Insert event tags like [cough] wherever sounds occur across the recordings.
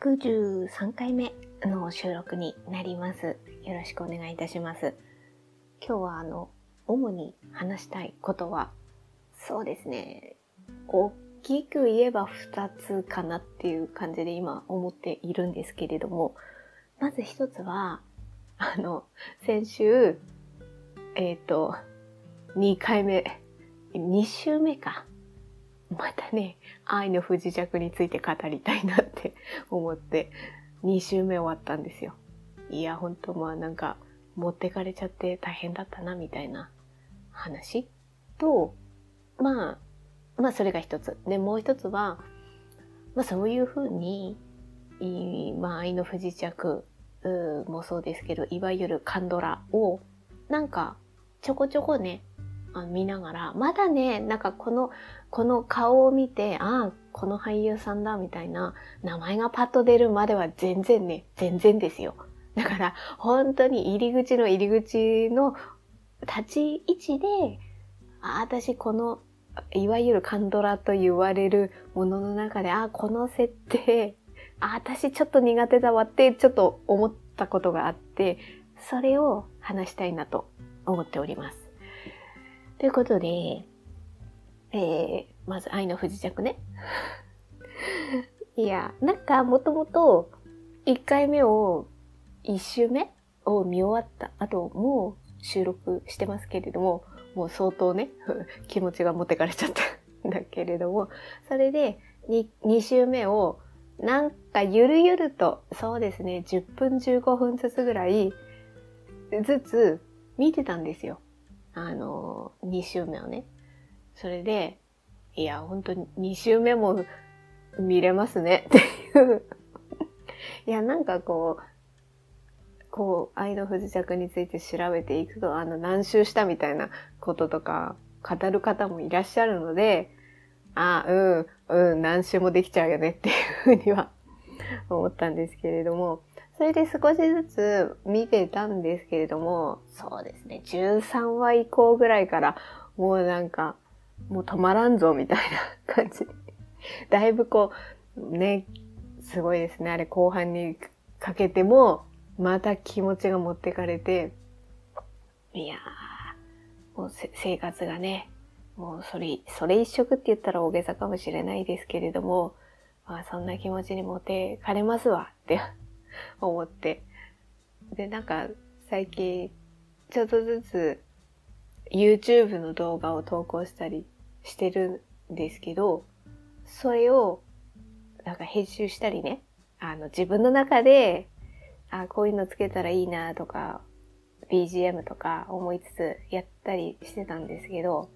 113回目の収録になります。よろしくお願いいたします。今日はあの、主に話したいことは、そうですね、大きく言えば2つかなっていう感じで今思っているんですけれども、まず1つは、あの、先週、えっ、と、2回目、2週目か。またね、愛の不時着について語りたいなって [laughs] 思って、2週目終わったんですよ。いや、ほんとまあなんか、持ってかれちゃって大変だったな、みたいな話？と、まあ、まあそれが一つ。で、もう一つは、まあそういうふうに、まあ愛の不時着もそうですけど、いわゆるカンドラを、なんか、ちょこちょこね、見ながら、まだね、なんかこの、この顔を見て、ああ、この俳優さんだ、みたいな、名前がパッと出るまでは全然ね、全然ですよ。だから、本当に入り口の入り口の立ち位置で、あ私この、いわゆるカンドラと言われるものの中で、あこの設定、あ私ちょっと苦手だわってちょっと思ったことがあって、それを話したいなと思っております。ということで、えー、まず愛の不時着ね。[laughs] いや、なんかもともと1回目を、1週目を見終わった後も収録してますけれども、もう相当ね、[laughs] 気持ちが持ってかれちゃったん [laughs] だけれども、それで 2, 2週目をなんかゆるゆると、そうですね、10分15分ずつぐらいずつ見てたんですよ。あの、2週目をね。それで、いや、本当に2週目も見れますね。っていう。いや、なんかこう、こう、愛の不時着について調べていくと、あの、何周したみたいなこととか、語る方もいらっしゃるので、ああ、うん、うん、何周もできちゃうよねっていうふうには思ったんですけれども、それで少しずつ見てたんですけれども、そうですね、13話以降ぐらいから、もうなんか、もう止まらんぞみたいな感じ。[laughs] だいぶこう、ね、すごいですね。あれ後半にかけても、また気持ちが持ってかれて、いやー、もう生活がね、もうそれ、それ一色って言ったら大げさかもしれないですけれども、まあそんな気持ちに持ってかれますわって [laughs] 思って。で、なんか最近ちょっとずつ YouTube の動画を投稿したりしてるんですけど、それをなんか編集したりね、あの自分の中で、あこういうのつけたらいいなとか、BGM とか思いつつやったりしてたんですけど、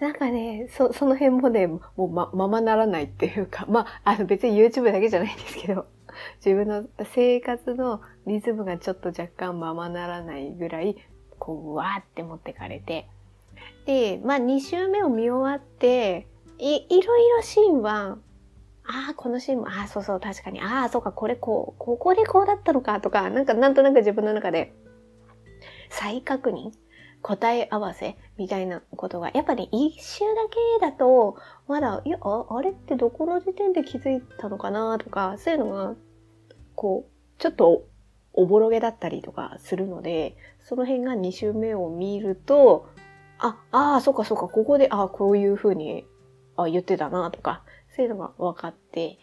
なんかね、そ、その辺もね、もうま、ままならないっていうか、まあ、あの別に YouTube だけじゃないんですけど、自分の生活のリズムがちょっと若干ままならないぐらい、こうう、わーって持ってかれて。で、まあ、2週目を見終わって、い、いろいろシーンは、ああ、このシーンも、ああ、そうそう、確かに、ああ、そうか、これこう、ここでこうだったのか、とか、なんか、なんとなく自分の中で、再確認答え合わせみたいなことが、やっぱり一周だけだと、まだ、いや、あれってどこの時点で気づいたのかなとか、そういうのがこう、ちょっとおぼろげだったりとかするので、その辺が2周目を見ると、あ、ああ、そっかそっか、ここで、ああ、こういうふうにあ言ってたなとか、そういうのが分かって、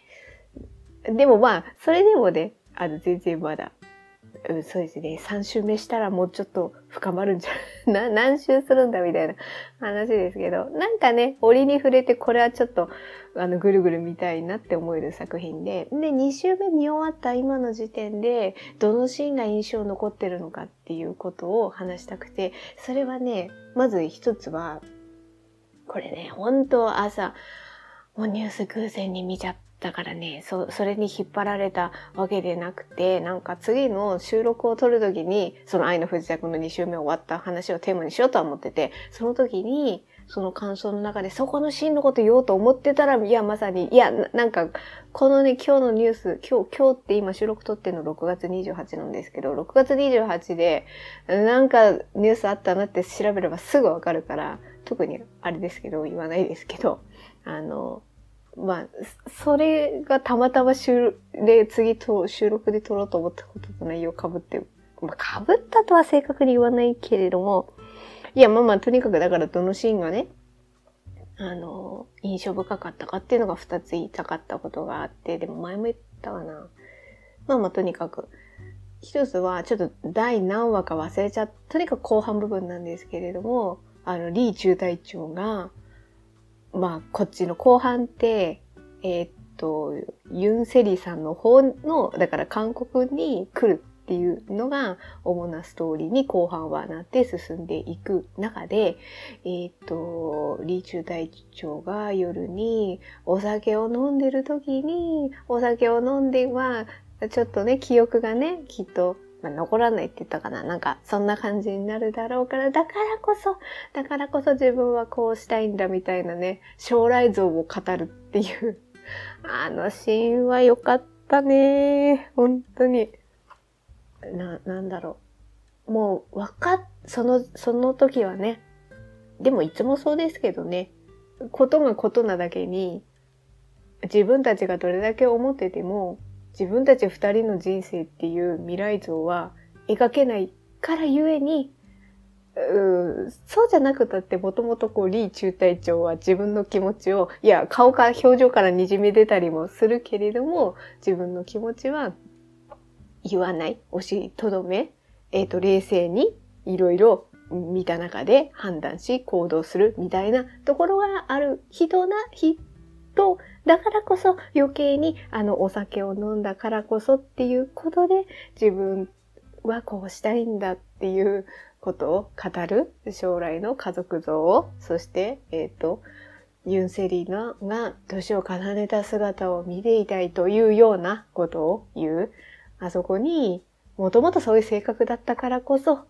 でもまあ、それでもね、あの、全然まだうん、そうですね。3週目したらもうちょっと深まるんじゃ、[laughs] な、何週するんだみたいな話ですけど、なんかね、折に触れてこれはちょっと、あの、ぐるぐる見たいなって思える作品で、で、2週目見終わった今の時点で、どのシーンが印象残ってるのかっていうことを話したくて、それはね、まず一つは、これね、本当朝、もうニュース偶然に見ちゃっだからね、そ、それに引っ張られたわけでなくて、なんか次の収録を撮るときに、その愛の藤田君の2週目終わった話をテーマにしようとは思ってて、その時に、その感想の中でそこのシーンのこと言おうと思ってたら、いや、まさに、いや、なんか、このね、今日のニュース、今日、今日って今収録撮ってるの6月28なんですけど、6月28で、なんかニュースあったなって調べればすぐわかるから、特にあれですけど、言わないですけど、あの、まあ、それがたまたま収で次と収録で撮ろうと思ったことと内容被って、まあ、被ったとは正確に言わないけれども、いや、まあまあ、とにかくだからどのシーンがね、あの、印象深かったかっていうのが二つ言いたかったことがあって、でも前も言ったかな。まあまあ、とにかく、一つはちょっと第何話か忘れちゃった、とにかく後半部分なんですけれども、あの、リー中隊長が、まあ、こっちの後半って、えー、っと、ユン・セリさんの方の、だから韓国に来るっていうのが主なストーリーに後半はなって進んでいく中で、え、っと、リーチュー隊長が夜にお酒を飲んでる時に、お酒を飲んでは、ちょっとね、記憶がね、きっとまあ、残らないって言ったかな。なんか、そんな感じになるだろうから、だからこそ、だからこそ自分はこうしたいんだみたいなね、将来像を語るっていう。あのシーンは良かったね。本当に。な、なんだろう。もう、わかっ、その、その時はね。でもいつもそうですけどね。ことがことなだけに、自分たちがどれだけ思ってても、自分たち二人の人生っていう未来像は描けないからゆえに、うそうじゃなくたってもともとこう、リー中隊長は自分の気持ちを、いや、顔から表情から滲み出たりもするけれども、自分の気持ちは言わない、押しとどめ、えっ、ー、と、冷静にいろいろ見た中で判断し行動するみたいなところがある人な人とだからこそ余計にあのお酒を飲んだからこそっていうことで自分はこうしたいんだっていうことを語る将来の家族像を、そして、えっ、ー、と、ユンセリーナが年を重ねた姿を見ていたいというようなことを言う。あそこにもともとそういう性格だったからこそ、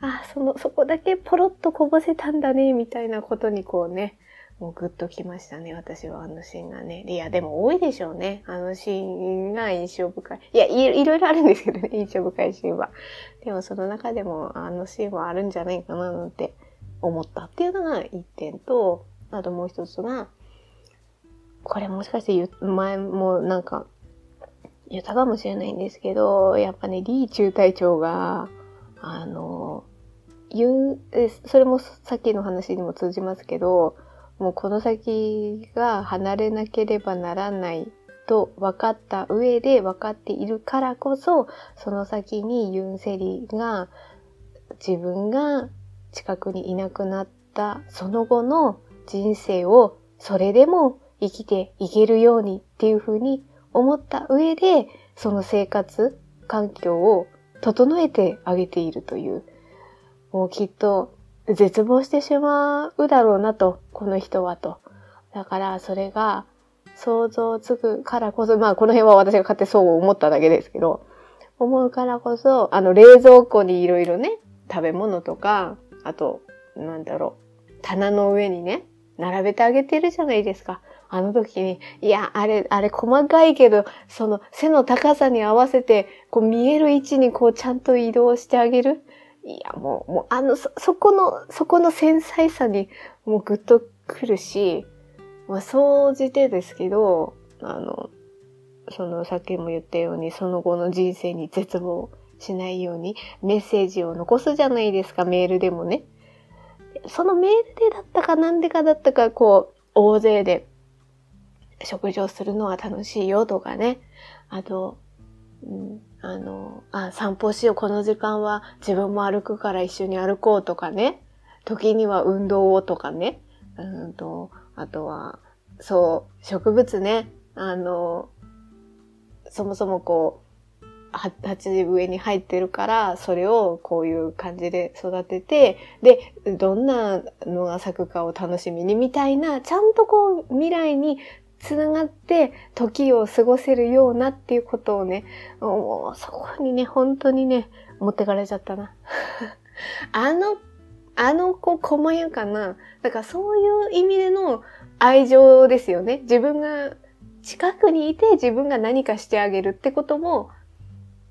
あ、その、そこだけポロッとこぼせたんだね、みたいなことにこうね、もうグッときましたね、私はあのシーンがね。いや、でも多いでしょうね。あのシーンが印象深い。いやい、ろいろあるんですけどね、[laughs] 印象深いシーンは。でもその中でもあのシーンはあるんじゃないかななんて思ったっていうのが一点と、あともう一つが、これもしかして前もなんか言ったかもしれないんですけど、やっぱね、リー中隊長が、あの、言う、それもさっきの話にも通じますけど、もうこの先が離れなければならないと分かった上で分かっているからこそ、その先にユンセリが自分が近くにいなくなったその後の人生をそれでも生きていけるようにっていうふうに思った上で、その生活環境を整えてあげているという、もうきっと絶望してしまうだろうなと、この人はと。だからそれが想像つくからこそ、まあこの辺は私が勝手そう思っただけですけど、思うからこそ、あの冷蔵庫にいろいろね、食べ物とか、あと、なんだろう、棚の上にね、並べてあげてるじゃないですか。あの時に、いや、あれ、あれ細かいけど、その背の高さに合わせて、こう見える位置にこうちゃんと移動してあげる。いや、もう、もう、あの、そ、そこの、そこの繊細さに、もうぐっとくるし、まあ、総じてですけど、あの、その、さっきも言ったように、その後の人生に絶望しないように、メッセージを残すじゃないですか、メールでもね。そのメールでだったかなんでかだったか、こう、大勢で食事をするのは楽しいよとかね。あと、うん、あの、あ、散歩しよう、この時間は自分も歩くから一緒に歩こうとかね。時には運動をとかね。うんと、あとは、そう、植物ね。あの、そもそもこう、鉢上に入ってるから、それをこういう感じで育てて、で、どんなのが咲くかを楽しみにみたいな、ちゃんとこう未来につながって時を過ごせるようなっていうことをね、もうそこにね、本当にね、持ってかれちゃったな。[laughs] あの、あの子細やかな、だからそういう意味での愛情ですよね。自分が近くにいて自分が何かしてあげるってことも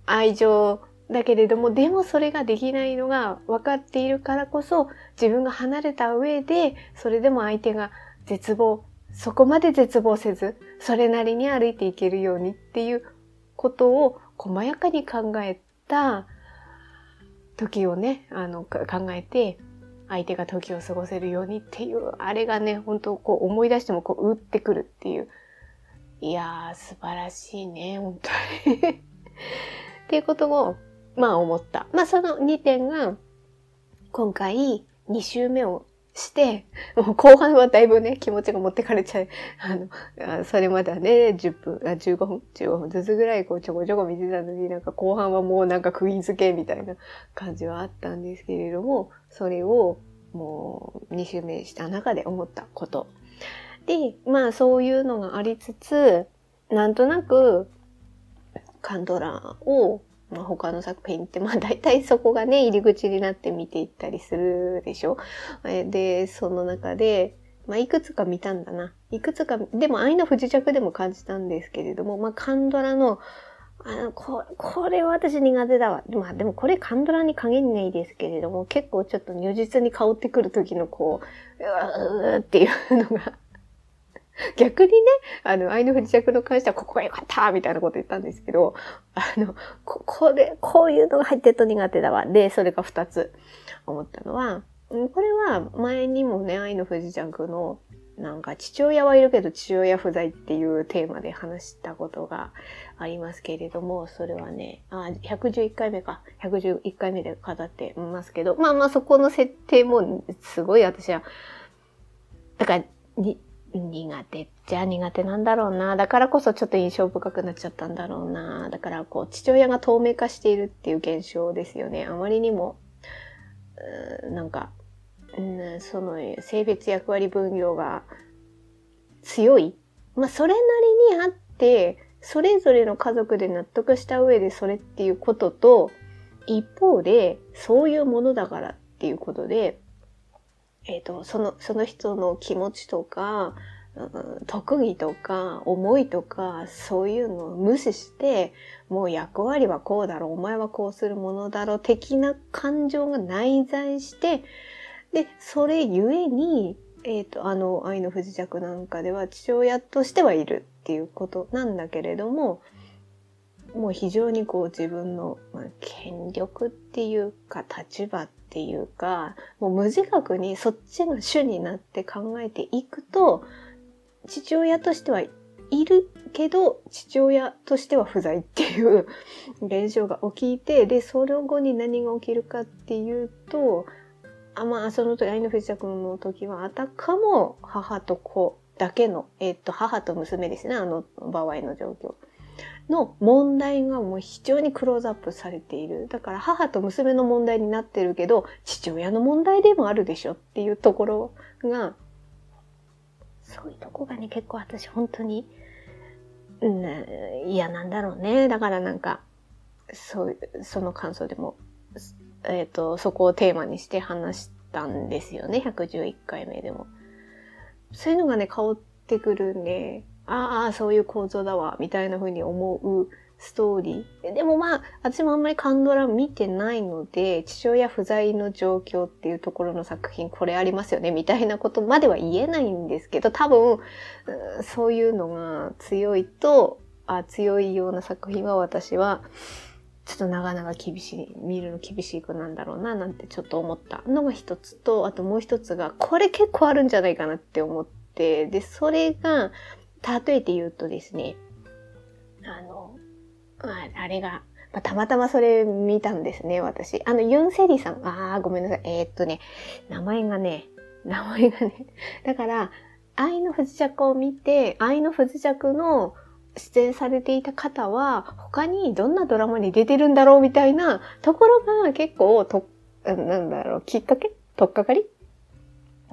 愛情だけれども、でもそれができないのが分かっているからこそ、自分が離れた上で、それでも相手が絶望そこまで絶望せず、それなりに歩いていけるようにっていうことを細やかに考えた時をね、あの、考えて、相手が時を過ごせるようにっていう、あれがね、本当こう思い出してもこう、打ってくるっていう。いやー、素晴らしいね、本当に [laughs] っていうことを、まあ思った。まあその2点が、今回2週目をして、も [laughs] う後半はだいぶね、気持ちが持ってかれちゃう。[laughs] あの、それまではね、10分、あ15分、15分ずつぐらいこうちょこちょこ見てたのになんか後半はもうなんか釘付けみたいな感じはあったんですけれども、それをもう2週目した中で思ったこと。で、まあそういうのがありつつ、なんとなくカンドラーをまあ、他の作品って、まあ [laughs] 大体そこがね、入り口になって見ていったりするでしょ？で、その中で、まあいくつか見たんだな。いくつか、でも愛の不時着でも感じたんですけれども、まあカンドラの、あの、ここれは私苦手だわ。まあでもこれカンドラに限んないですけれども、結構ちょっと如実に香ってくる時のこう、うーっていうのが [laughs] 逆にね、あの、愛の不時着の関してはここが良かったみたいなこと言ったんですけど、あの、こ、これ、こういうのが入ってると苦手だわ。で、それが二つ思ったのは、これは前にもね、愛の不時着のなんか父親はいるけど父親不在っていうテーマで話したことがありますけれども、それはね、あ、111回目か。111回目で語ってますけど、まあまあそこの設定もすごい私は、だから、に、苦手っちゃ苦手なんだろうな。だからこそちょっと印象深くなっちゃったんだろうな。だからこう、父親が透明化しているっていう現象ですよね。あまりにも、うなんか、うん、その性別役割分業が強い。まあ、それなりにあって、それぞれの家族で納得した上でそれっていうことと、一方で、そういうものだからっていうことで、えっ、ー、と、その、その人の気持ちとか、うん、特技とか思いとかそういうのを無視してもう役割はこうだろうお前はこうするものだろう的な感情が内在してでそれゆえに、えっ、ー、とあの愛の不時着なんかでは父親としてはいるっていうことなんだけれどももう非常にこう自分の、まあ、権力っていうか立場っっていうか、もう無自覚にそっちが主になって考えていくと、父親としてはいるけど、父親としては不在っていう [laughs] 現象が起きて、で、その後に何が起きるかっていうと、あまあ、その時、愛の不時着の時は、あたかも母と子だけの、えっと、母と娘ですね、あの場合の状況。の問題がもう非常にクローズアップされている。だから母と娘の問題になってるけど、父親の問題でもあるでしょっていうところが、そういうとこがね、結構私本当に、うん、嫌なんだろうね。だからなんか、そう、その感想でも、えっ、ー、と、そこをテーマにして話したんですよね。111回目でも。そういうのがね、香ってくるんで、ああ、そういう構造だわ、みたいな風に思うストーリー。でもまあ、私もあんまりカンドラ見てないので、父親不在の状況っていうところの作品、これありますよね、みたいなことまでは言えないんですけど、多分、そういうのが強いと、あ強いような作品は私は、ちょっとなかなか厳しい、見るの厳しい子なんだろうな、なんてちょっと思ったのが一つと、あともう一つが、これ結構あるんじゃないかなって思って、で、それが、例えて言うとですね、あの、ああれが、まあ、たまたまそれ見たんですね、私。あの、ユンセリさん。ああ、ごめんなさい。えー、っとね、名前がね、名前がね。[laughs] だから、愛の不時着を見て、愛の不時着の出演されていた方は、他にどんなドラマに出てるんだろうみたいなところが結構と、なんだろう、きっかけ？とっかかり？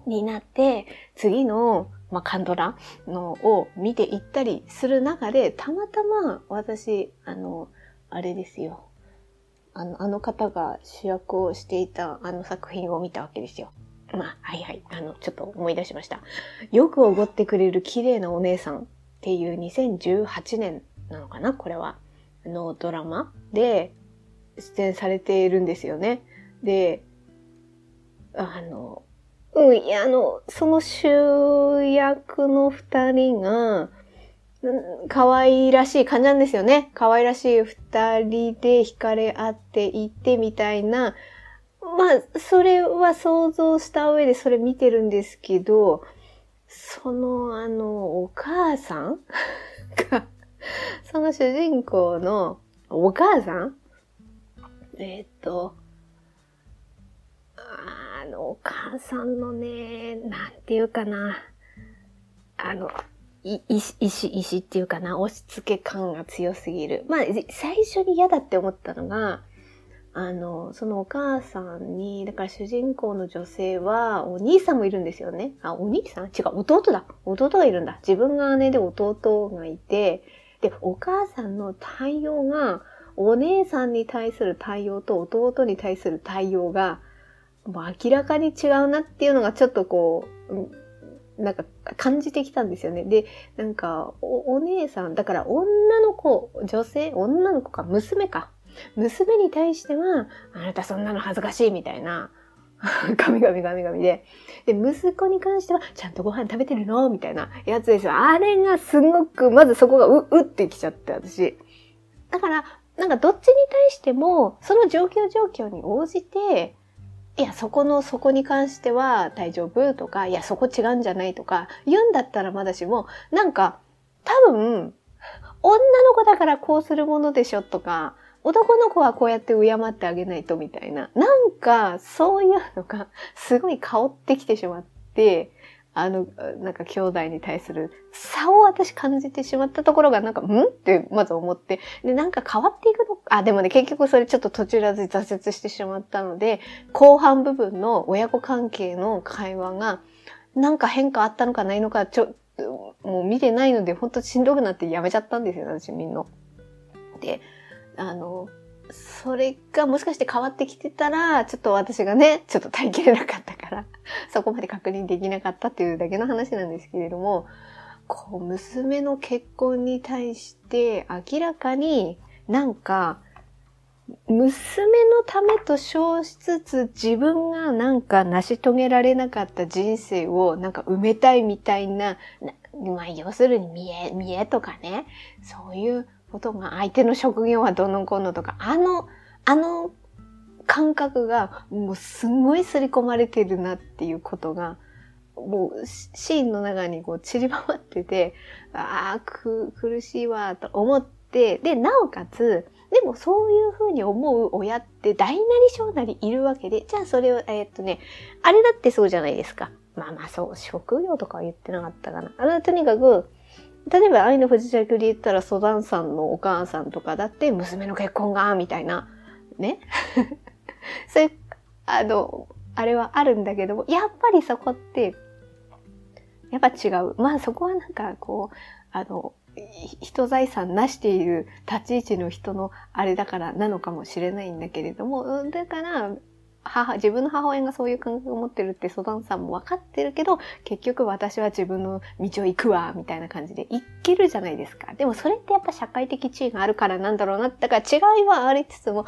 になって、次のまあ、カンドラのを見ていったりする中で、たまたま私、あの、あれですよ。あの、あの方が主役をしていたあの作品を見たわけですよ。まあ、はいはい。あの、ちょっと思い出しました。よくおごってくれる綺麗なお姉さんっていう2018年なのかなこれは。のドラマで出演されているんですよね。で、あの、うん、いや、あの、その主役の二人が、可愛らしい感じなんですよね。可愛らしい二人で惹かれ合っていてみたいな。まあ、それは想像した上でそれ見てるんですけど、その、あの、お母さん [laughs] が、その主人公のお母さん？えー、っと、の、お母さんのね、なんていうかな。あの、い、石、石、石っていうかな、押し付け感が強すぎる。まあ、最初に嫌だって思ったのが、あの、そのお母さんに、だから主人公の女性は、お兄さんもいるんですよね。あ、お兄さん？違う、弟だ。弟がいるんだ。自分が姉で弟がいて、で、お母さんの対応が、お姉さんに対する対応と弟に対する対応が、もう明らかに違うなっていうのがちょっとこう、なんか感じてきたんですよね。で、なんかお、お姉さん、だから女の子、女性、女の子か、娘か。娘に対しては、あなたそんなの恥ずかしいみたいな、[laughs] ガミガミガミガミで。で、息子に関しては、ちゃんとご飯食べてるのみたいなやつですよ。あれがすごく、まずそこがう、うってきちゃって、私。だから、なんかどっちに対しても、その状況状況に応じて、いや、そこの、そこに関しては大丈夫とか、いや、そこ違うんじゃないとか、言うんだったらまだしも、なんか、多分、女の子だからこうするものでしょとか、男の子はこうやって敬ってあげないとみたいな。なんか、そういうのがすごい香ってきてしまって、あの、なんか兄弟に対する差を私感じてしまったところがなんか、ん？ってまず思って、で、なんか変わっていくの？あ、でもね、結局それちょっと途中で挫折してしまったので、後半部分の親子関係の会話が、なんか変化あったのかないのか、ちょ、もう見てないので、ほんとしんどくなってやめちゃったんですよ、私みんな。で、あの、それがもしかして変わってきてたら、ちょっと私がね、[laughs] ちょっと耐えきれなかったから、[laughs] そこまで確認できなかったっていうだけの話なんですけれども、こう、娘の結婚に対して明らかになんか、娘のためと称しつつ自分がなんか成し遂げられなかった人生をなんか埋めたいみたいな、まあ要するに見え、見えとかね、そういうことが、相手の職業はどのこのとか、あの、あの感覚がもうすごい刷り込まれてるなっていうことが、もうシーンの中にこう散りばまってて、ああ、苦しいわ、と思って、で、なおかつ、でもそういうふうに思う親って大なり小なりいるわけで、じゃあそれを、えー、っとね、あれだってそうじゃないですか。まあまあそう、職業とかは言ってなかったかな。あれはとにかく、例えば愛の不時着で言ったらソダンさんのお母さんとかだって娘の結婚が、みたいな、ね？[laughs] そういう、あの、あれはあるんだけども、やっぱりそこって、やっぱ違う。まあそこはなんかこう、あの、人財産なしている立ち位置の人のあれだからなのかもしれないんだけれども、だから、母、自分の母親がそういう感覚を持ってるってソダンさんも分かってるけど、結局私は自分の道を行くわ、みたいな感じで行けるじゃないですか。でもそれってやっぱ社会的地位があるからなんだろうな。だから違いはありつつも、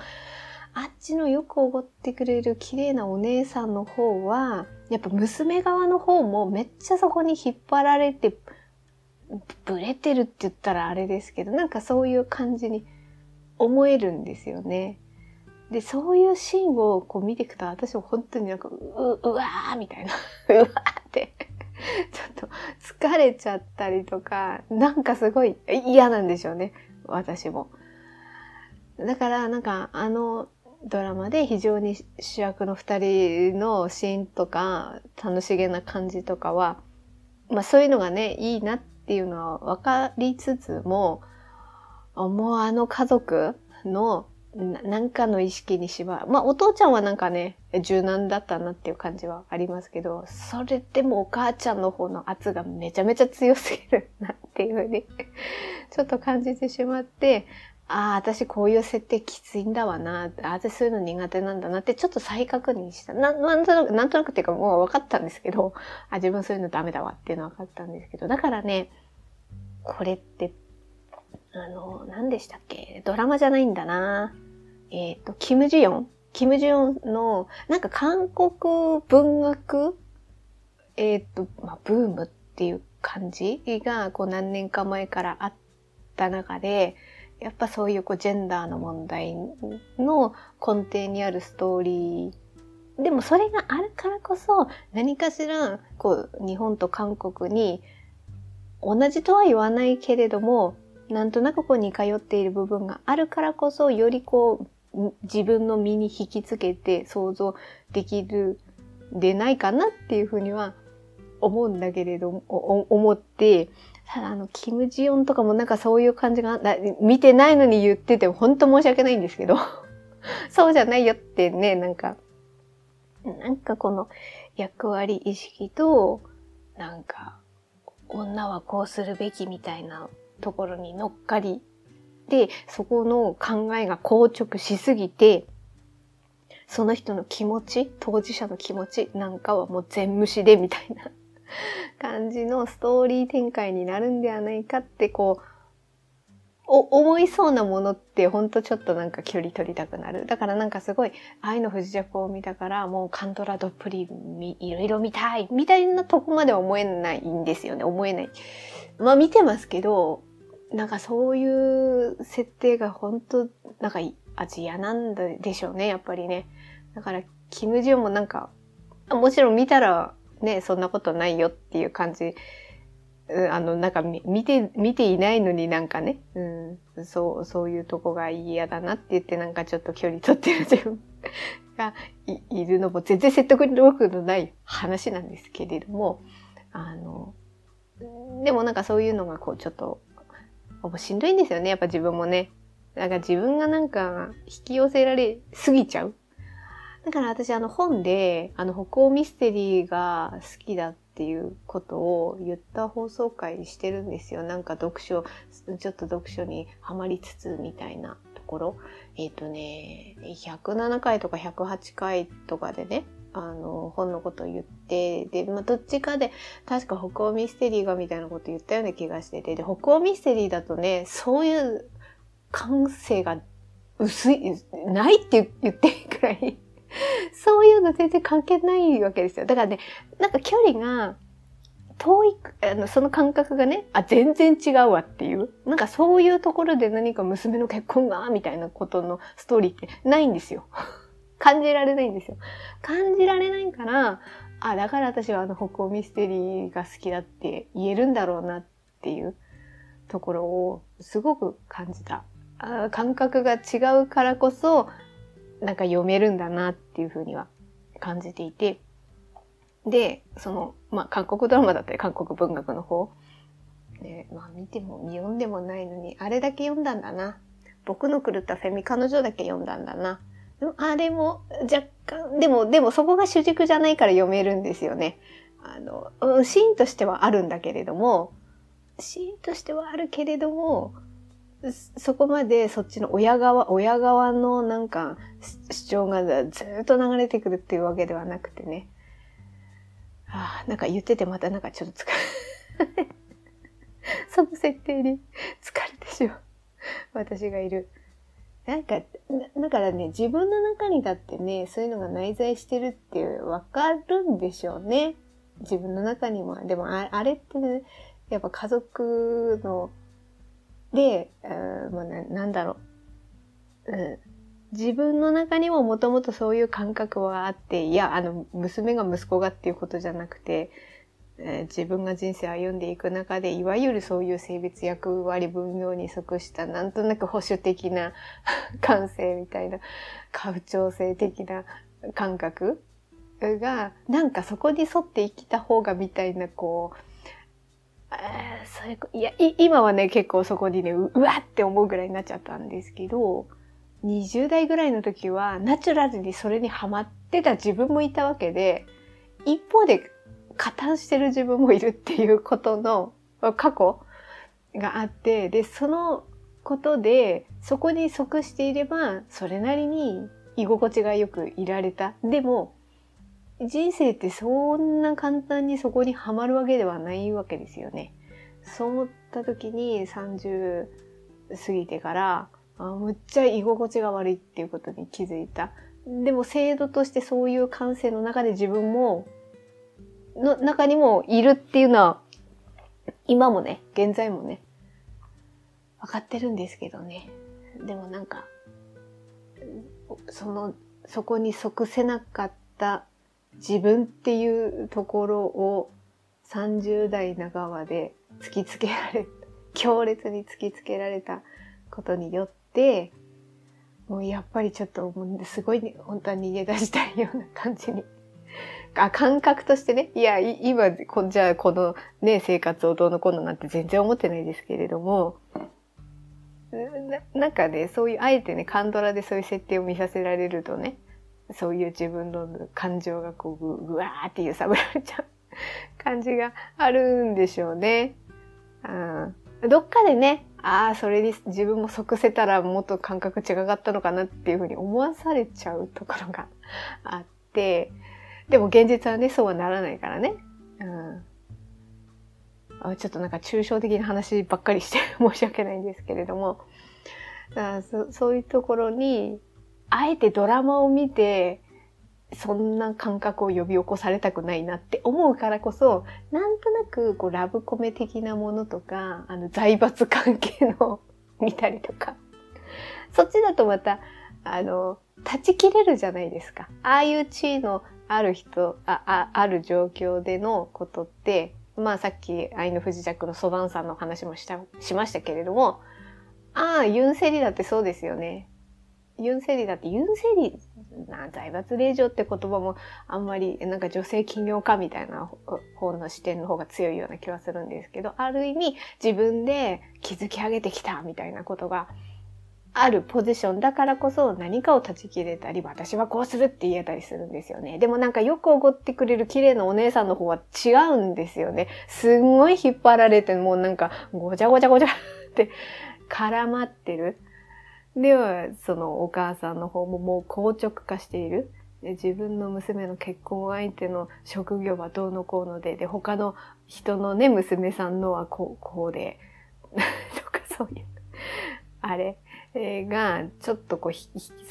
あっちのよくおごってくれる綺麗なお姉さんの方は、やっぱ娘側の方もめっちゃそこに引っ張られて、ブレてるって言ったらあれですけど、なんかそういう感じに思えるんですよね。で、そういうシーンをこう見ていくと、私も本当になんか、う、うわーみたいな、[laughs] うわーって [laughs] ちょっと疲れちゃったりとか、なんかすごい嫌なんでしょうね。私も。だからなんかあのドラマで非常に主役の二人のシーンとか楽しげな感じとかは、まあそういうのがね、いいなっていうのは分かりつつも、もうあの家族のなんかの意識に縛る。まあ、お父ちゃんはなんかね、柔軟だったなっていう感じはありますけど、それでもお母ちゃんの方の圧がめちゃめちゃ強すぎるなっていうふうに [laughs] ちょっと感じてしまって、ああ、私こういう設定きついんだわな、あ私そういうの苦手なんだなってちょっと再確認した。ななんとなく、なんとなくっていうかもう分かったんですけど、あ自分そういうのダメだわっていうのは分かったんですけど、だからね、これってあの、何でしたっけ？ドラマじゃないんだな。えっ、ー、と、キム・ジヨン？キム・ジヨンの、なんか韓国文学？えっ、と、まあ、ブームっていう感じが、こう何年か前からあった中で、やっぱそういうこうジェンダーの問題の根底にあるストーリー、でもそれがあるからこそ何かしらこう日本と韓国に同じとは言わないけれどもなんとなくこう似通っている部分があるからこそよりこう自分の身に引きつけて想像できるでないかなっていうふうには思うんだけれども、思って、ただあの、キム・ジヨンとかもなんかそういう感じが、見てないのに言ってて本当申し訳ないんですけど、[laughs] そうじゃないよってね、なんか、なんかこの役割意識と、なんか、女はこうするべきみたいなところに乗っかり、で、そこの考えが硬直しすぎて、その人の気持ち、当事者の気持ちなんかはもう全無視でみたいな [laughs] 感じのストーリー展開になるんではないかってこう、お思いそうなものってほんとちょっとなんか距離取りたくなる。だからなんかすごい愛の不時着を見たからもうカントラドプリいろいろ見たいみたいなとこまでは思えないんですよね。思えない。まあ見てますけど、なんかそういう設定が本当なんかアジアなんでしょうね、やっぱりね。だから、キム・ジヨンもなんか、もちろん見たらね、そんなことないよっていう感じ。うあの、なんか見て、見ていないのになんかね、うん、そう、そういうとこが嫌だなって言ってなんかちょっと距離取ってる自分がいるのも全然説得力のない話なんですけれども、あの、でもなんかそういうのがこうちょっと、しんどいんですよね、やっぱ自分もね。だか自分がなんか引き寄せられすぎちゃう。だから私あの本で、あの北欧ミステリーが好きだっていうことを言った放送回してるんですよ。なんか読書、ちょっと読書にはまりつつみたいなところ。えっ、ー、とね、107回とか108回とかでね、あの、本のことを言って、で、まあ、どっちかで、確か北欧ミステリーがみたいなこと言ったような気がしてて、で、北欧ミステリーだとね、そういう感性が薄い、ないって言っていいくらい [laughs] そういうの全然関係ないわけですよ。だからね、なんか距離が遠い、あの、その感覚がね、あ、全然違うわっていう。なんかそういうところで何か娘の結婚が、みたいなことのストーリーってないんですよ。感じられないんですよ。感じられないから、あ、だから私はあの北欧ミステリーが好きだって言えるんだろうなっていうところをすごく感じた。あ感覚が違うからこそなんか読めるんだなっていうふうには感じていて、で、その、まあ、韓国ドラマだったり韓国文学の方、で、まあ、見ても、読んでもないのに、あれだけ読んだんだな。僕の狂ったフェミ彼女だけ読んだんだな。あれも若干、でも、でもそこが主軸じゃないから読めるんですよね。あの、シーンとしてはあるんだけれども、シーンとしてはあるけれども、そこまでそっちの親側、親側のなんか主張がずっと流れてくるっていうわけではなくてね。ああ、なんか言っててまたなんかちょっと疲れ、[laughs] その設定に疲れてしまう。私がいる。なんか、だからね、自分の中にだってね、そういうのが内在してるってわかるんでしょうね。自分の中にも。でもああれって、ね、やっぱ家族ので、うんまあ、ななんだろう、うん、自分の中にももともとそういう感覚はあって、いや、あの、娘が息子がっていうことじゃなくて、え、自分が人生歩んでいく中で、いわゆるそういう性別役割分業に即した、なんとなく保守的な [laughs] 感性みたいな、家父長性的な感覚が、なんかそこに沿って生きた方がみたいな、こう、えそれいや今はね結構そこにねうわって思うぐらいになっちゃったんですけど20代ぐらいの時はナチュラルにそれにハマってた自分もいたわけで一方で加担してる自分もいるっていうことの過去があってでそのことでそこに即していればそれなりに居心地がよくいられたでも人生ってそんな簡単にそこにはまるわけではないわけですよね。そう思った時に30過ぎてからあむっちゃ居心地が悪いっていうことに気づいた。でも制度としてそういう感性の中で自分もの中にもいるっていうのは、今もね、現在もね、分かってるんですけどね。でもなんか、その、そこに即せなかった自分っていうところを30代半ばで突きつけられ、[laughs] 強烈に突きつけられたことによって、もうやっぱりちょっとすごい、本当は逃げ出したいような感じに。あ、感覚としてね。いや、今、こじゃあこのね、生活をどうのこうのなんて全然思ってないですけれども、ななんかね、そういう、あえてね、カンドラでそういう設定を見させられるとね、そういう自分の感情がこうぐ、わーって揺さぶられちゃう [laughs] 感じがあるんでしょうね。うん、どっかでね、ああ、それに自分も即せたらもっと感覚違かったのかなっていうふうに思わされちゃうところがあって、でも現実はね、そうはならないからね。うんちょっとなんか抽象的な話ばっかりして [laughs] 申し訳ないんですけれども、だそそういうところに、あえてドラマを見て、そんな感覚を呼び起こされたくないなって思うからこそ、なんとなくこうラブコメ的なものとか、あの財閥関係の [laughs] 見たりとか、そっちだとまた、あの、断ち切れるじゃないですか。ああいう地位のある人、あ、あある状況でのことって、まあさっき愛の不時着のソダンさんの話もした、しましたけれども、ああ、ユンセリだってそうですよね。ユンセリだって、ユンセリ、な財閥令嬢って言葉もあんまり、なんか女性起業家みたいな方の視点の方が強いような気はするんですけど、ある意味自分で築き上げてきたみたいなことがあるポジションだからこそ何かを断ち切れたり、私はこうするって言えたりするんですよね。でもなんかよくおごってくれる綺麗なお姉さんの方は違うんですよね。すんごい引っ張られて、もうなんかごちゃごちゃごちゃって絡まってる。では、そのお母さんの方ももう硬直化している。で自分の娘の結婚相手の職業はどうのこうので、で、他の人のね、娘さんのはこう、こうで、[laughs] とかそういう、あれ。がちょっとこう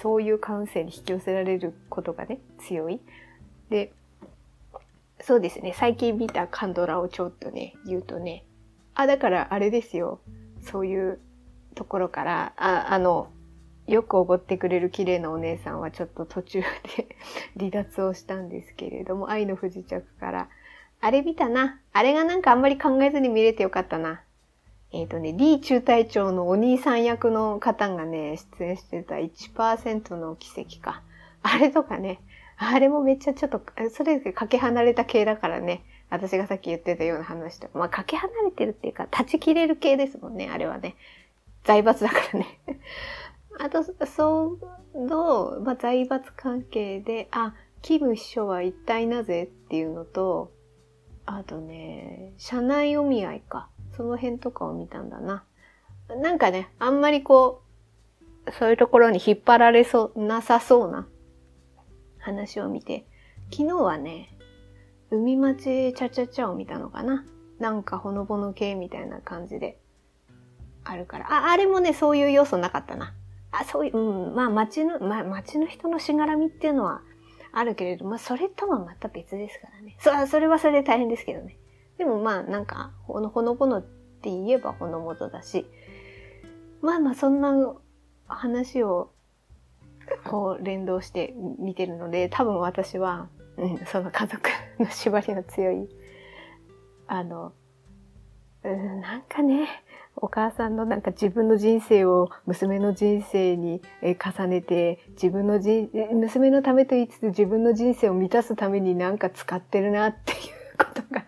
そういう感性に引き寄せられることがね強い。でそうですね。最近見たカンドラをちょっとね言うとねあだからあれですよ。そういうところからああのよくおごってくれる綺麗なお姉さんはちょっと途中で [laughs] 離脱をしたんですけれども愛の不時着からあれ見たな。あれがなんかあんまり考えずに見れてよかったな。えっ、ー、とね、リー中隊長のお兄さん役の方がね、出演してた1%の奇跡か。あれとかね、あれもめっちゃちょっと、それでかけ離れた系だからね、私がさっき言ってたような話とか、まあかけ離れてるっていうか、断ち切れる系ですもんね、あれはね。財閥だからね。[laughs] あと、そう、のまあ財閥関係で、あ、キム秘書は一体なぜっていうのと、あとね、社内お見合いか。その辺とかを見たんだな。なんかね、あんまりこう、そういうところに引っ張られそう、なさそうな話を見て、昨日はね、海町チャチャチャを見たのかな。なんかほのぼの系みたいな感じであるから。あ、あれもね、そういう要素なかったな。あ、そういう、うん、まあ街の、まあ街の人のしがらみっていうのはあるけれど、まあそれとはまた別ですからね。そ、それはそれで大変ですけどね。でもまあなんかほのほのぼのって言えばほのぼのだしまあまあそんな話をこう連動して見てるので多分私は、うん、その家族の縛りの強いあの、うん、なんかねお母さんのなんか自分の人生を娘の人生に重ねて自分の人娘のためと言いつつ自分の人生を満たすためになんか使ってるなっていうことが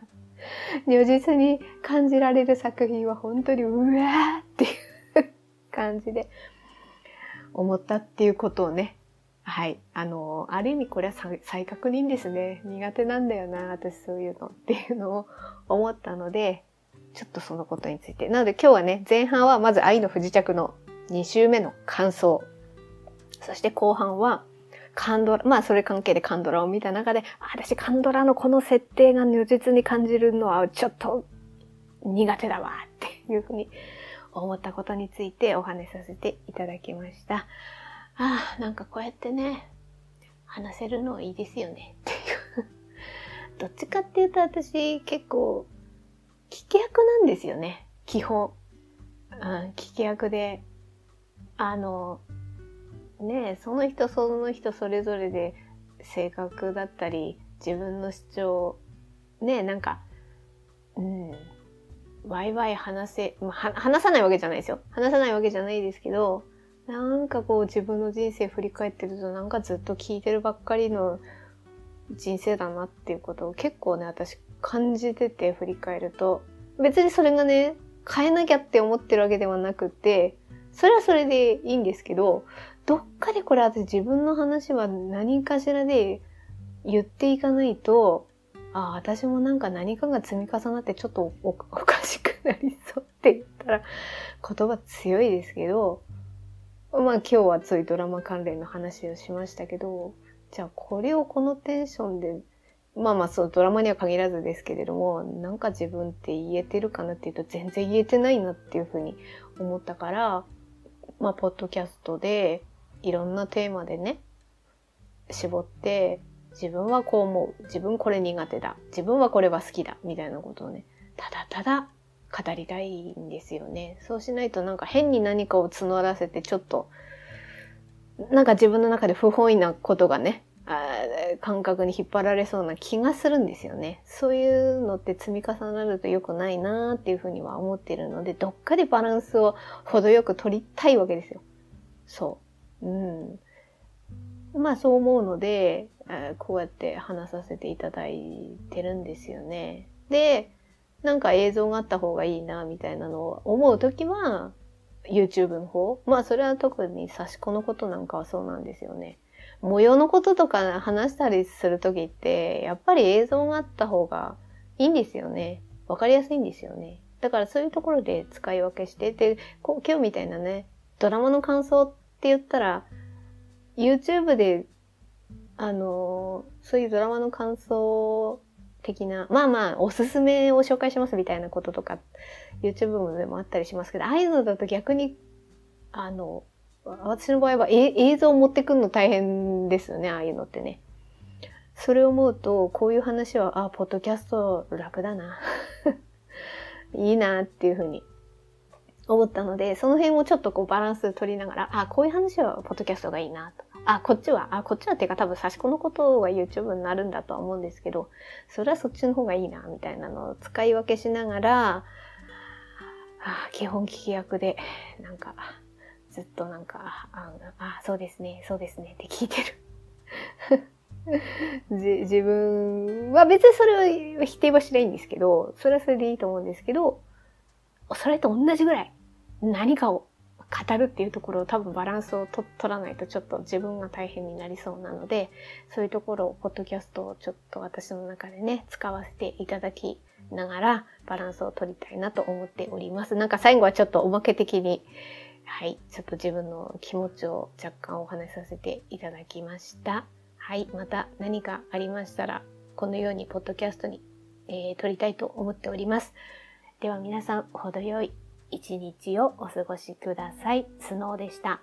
如実に感じられる作品は本当にうわーっていう感じで思ったっていうことをね、はい。あの、ある意味これは再確認ですね。苦手なんだよな、私そういうのっていうのを思ったので、ちょっとそのことについて。なので今日はね、前半はまず愛の不時着の2週目の感想。そして後半はカンドラ、まあそれ関係でカンドラを見た中で、私カンドラのこの設定が如実に感じるのはちょっと苦手だわっていうふうに思ったことについてお話しさせていただきました。ああ、なんかこうやってね、話せるのいいですよねっていう。どっちかっていうと私結構聞き役なんですよね。基本。うん、聞き役で。あの、ねその人その人それぞれで性格だったり、自分の主張、ねなんか、うん、ワイワイ話せ、まあ、話さないわけじゃないですよ。話さないわけじゃないですけど、なんかこう自分の人生振り返ってるとなんかずっと聞いてるばっかりの人生だなっていうことを結構ね、私感じてて振り返ると、別にそれがね、変えなきゃって思ってるわけではなくて、それはそれでいいんですけど、どっかでこれ私自分の話は何かしらで言っていかないと、ああ、私もなんか何かが積み重なってちょっとおかしくなりそうって言ったら言葉強いですけど、まあ今日はついドラマ関連の話をしましたけど、じゃあこれをこのテンションで、まあまあそうドラマには限らずですけれども、なんか自分って言えてるかなっていうと全然言えてないなっていうふうに思ったから、まあポッドキャストでいろんなテーマでね、絞って自分はこう思う。自分これ苦手だ。自分はこれは好きだ。みたいなことをね、ただただ語りたいんですよね。そうしないとなんか変に何かを募らせてちょっと、なんか自分の中で不本意なことがね、あ感覚に引っ張られそうな気がするんですよね。そういうのって積み重なると良くないなーっていうふうには思ってるので、どっかでバランスを程よく取りたいわけですよ。そうう。ん。まあそう思うので、こうやって話させていただいてるんですよね。で、なんか映像があった方がいいな、みたいなのを思うときは、YouTube の方。まあそれは特に差し子のことなんかはそうなんですよね。模様のこととか話したりするときって、やっぱり映像があった方がいいんですよね。わかりやすいんですよね。だからそういうところで使い分けして、で、こう今日みたいなね、ドラマの感想ってって言ったら、YouTube であの、そういうドラマの感想的な、まあまあ、おすすめを紹介しますみたいなこととか、YouTube でもあったりしますけど、ああいうのだと逆に、あの、私の場合は映像を持ってくるの大変ですよね、ああいうのってね。それを思うと、こういう話は、あ、ポッドキャスト楽だな。[laughs] いいなっていうふうに思ったので、その辺をちょっとこうバランス取りながら、あ、こういう話はポッドキャストがいいなと。あ、こっちは、あ、こっちはっていうか多分差し子のことは YouTube になるんだとは思うんですけど、それはそっちの方がいいな、みたいなのを使い分けしながら、あ基本聞き役で、なんか、ずっとなんか、あ、あそうですね、そうですねって聞いてる。[laughs] 自分は別にそれは否定はしないんですけど、それはそれでいいと思うんですけど、それと同じぐらい何かを語るっていうところを多分バランスをと取らないとちょっと自分が大変になりそうなので、そういうところを、ポッドキャストをちょっと私の中でね、使わせていただきながら、バランスを取りたいなと思っております。なんか最後はちょっとおまけ的に、はい、ちょっと自分の気持ちを若干お話しさせていただきました。はい、また何かありましたら、このようにポッドキャストに、えー、撮りたいと思っております。では皆さん、程よい一日をお過ごしください。スノーでした。